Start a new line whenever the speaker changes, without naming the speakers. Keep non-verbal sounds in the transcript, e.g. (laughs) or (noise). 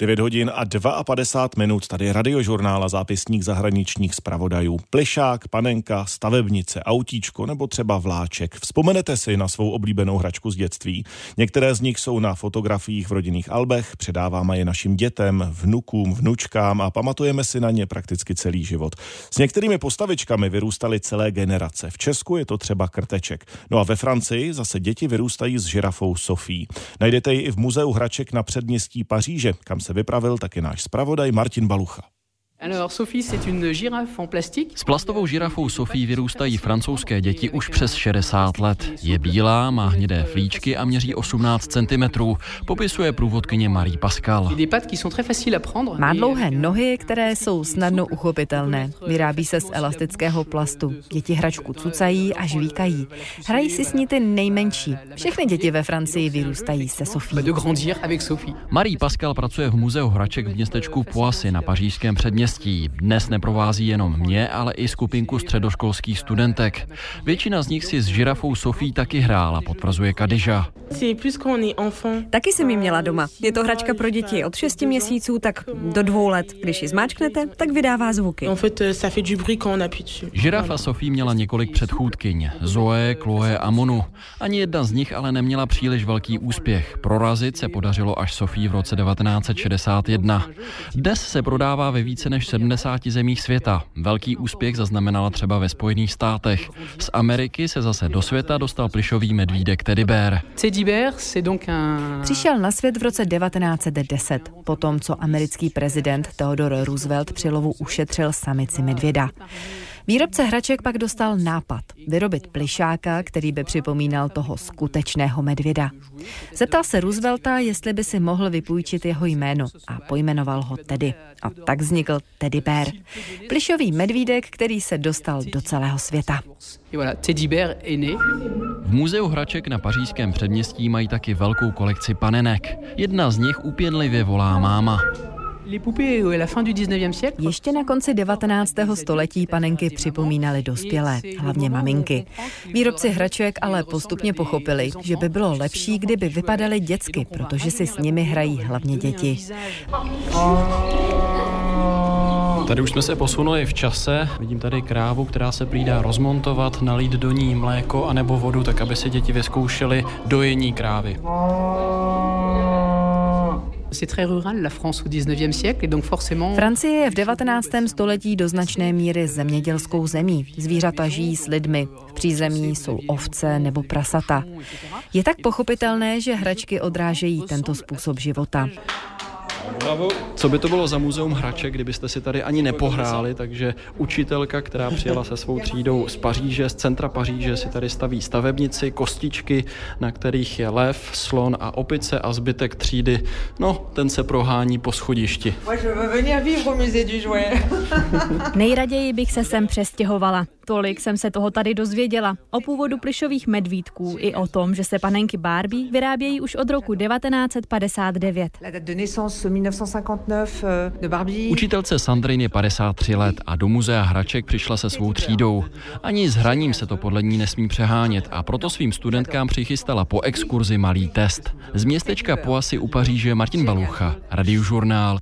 9 hodin a 52 minut, tady radiožurnál a zápisník zahraničních zpravodajů. Plišák, panenka, stavebnice, autíčko nebo třeba vláček. Vzpomenete si na svou oblíbenou hračku z dětství? Některé z nich jsou na fotografiích v rodinných albech, předáváme je našim dětem, vnukům, vnučkám a pamatujeme si na ně prakticky celý život. S některými postavičkami vyrůstaly celé generace. V Česku je to třeba krteček. No a ve Francii zase děti vyrůstají s žirafou Sofí. Najdete ji i v muzeu hraček na předměstí Paříže, kam se vypravil taky náš zpravodaj Martin Balucha.
S plastovou žirafou Sophie vyrůstají francouzské děti už přes 60 let. Je bílá, má hnědé flíčky a měří 18 cm, popisuje průvodkyně Marie Pascal.
Má dlouhé nohy, které jsou snadno uchopitelné. Vyrábí se z elastického plastu. Děti hračku cucají a žvíkají. Hrají si s ní ty nejmenší. Všechny děti ve Francii vyrůstají se Sophie.
Marie Pascal pracuje v muzeu hraček v městečku Poissy na pařížském předměstí štěstí. Dnes neprovází jenom mě, ale i skupinku středoškolských studentek. Většina z nich si s žirafou Sofí taky hrála, potvrzuje Kadiža.
Taky jsem ji měla doma. Je to hračka pro děti od 6 měsíců tak do dvou let. Když ji zmáčknete, tak vydává zvuky.
Žirafa Sofí měla několik předchůdkyň. Zoe, Chloe a Monu. Ani jedna z nich ale neměla příliš velký úspěch. Prorazit se podařilo až Sofí v roce 1961. Dnes se prodává ve více než než 70 zemích světa. Velký úspěch zaznamenala třeba ve Spojených státech. Z Ameriky se zase do světa dostal plišový medvídek Teddy Bear.
Přišel na svět v roce 1910, potom co americký prezident Theodore Roosevelt při lovu ušetřil samici medvěda. Výrobce hraček pak dostal nápad vyrobit plišáka, který by připomínal toho skutečného medvěda. Zeptal se Roosevelta, jestli by si mohl vypůjčit jeho jméno a pojmenoval ho Teddy. A tak vznikl Teddy Bear. Plišový medvídek, který se dostal do celého světa.
V muzeu hraček na pařížském předměstí mají taky velkou kolekci panenek. Jedna z nich upěnlivě volá máma.
Ještě na konci 19. století panenky připomínaly dospělé, hlavně maminky. Výrobci hraček ale postupně pochopili, že by bylo lepší, kdyby vypadaly dětsky, protože si s nimi hrají hlavně děti.
Tady už jsme se posunuli v čase. Vidím tady krávu, která se přijde rozmontovat, nalít do ní mléko anebo vodu, tak aby si děti vyzkoušely dojení krávy.
Francie je v 19. století do značné míry zemědělskou zemí. Zvířata žijí s lidmi. V přízemí jsou ovce nebo prasata. Je tak pochopitelné, že hračky odrážejí tento způsob života.
Bravo. Co by to bylo za muzeum hraček, kdybyste si tady ani nepohráli, takže učitelka, která přijela se svou třídou z Paříže, z centra Paříže, si tady staví stavebnici, kostičky, na kterých je lev, slon a opice a zbytek třídy, no, ten se prohání po schodišti. (laughs)
Nejraději bych se sem přestěhovala. Tolik jsem se toho tady dozvěděla. O původu plišových medvídků i o tom, že se panenky Barbie vyrábějí už od roku 1959.
Euh, Učitelce Sandrine je 53 let a do muzea hraček přišla se svou třídou. Ani s hraním se to podle ní nesmí přehánět a proto svým studentkám přichystala po exkurzi malý test. Z městečka Poasy u Paříže Martin Balucha, Radiožurnál.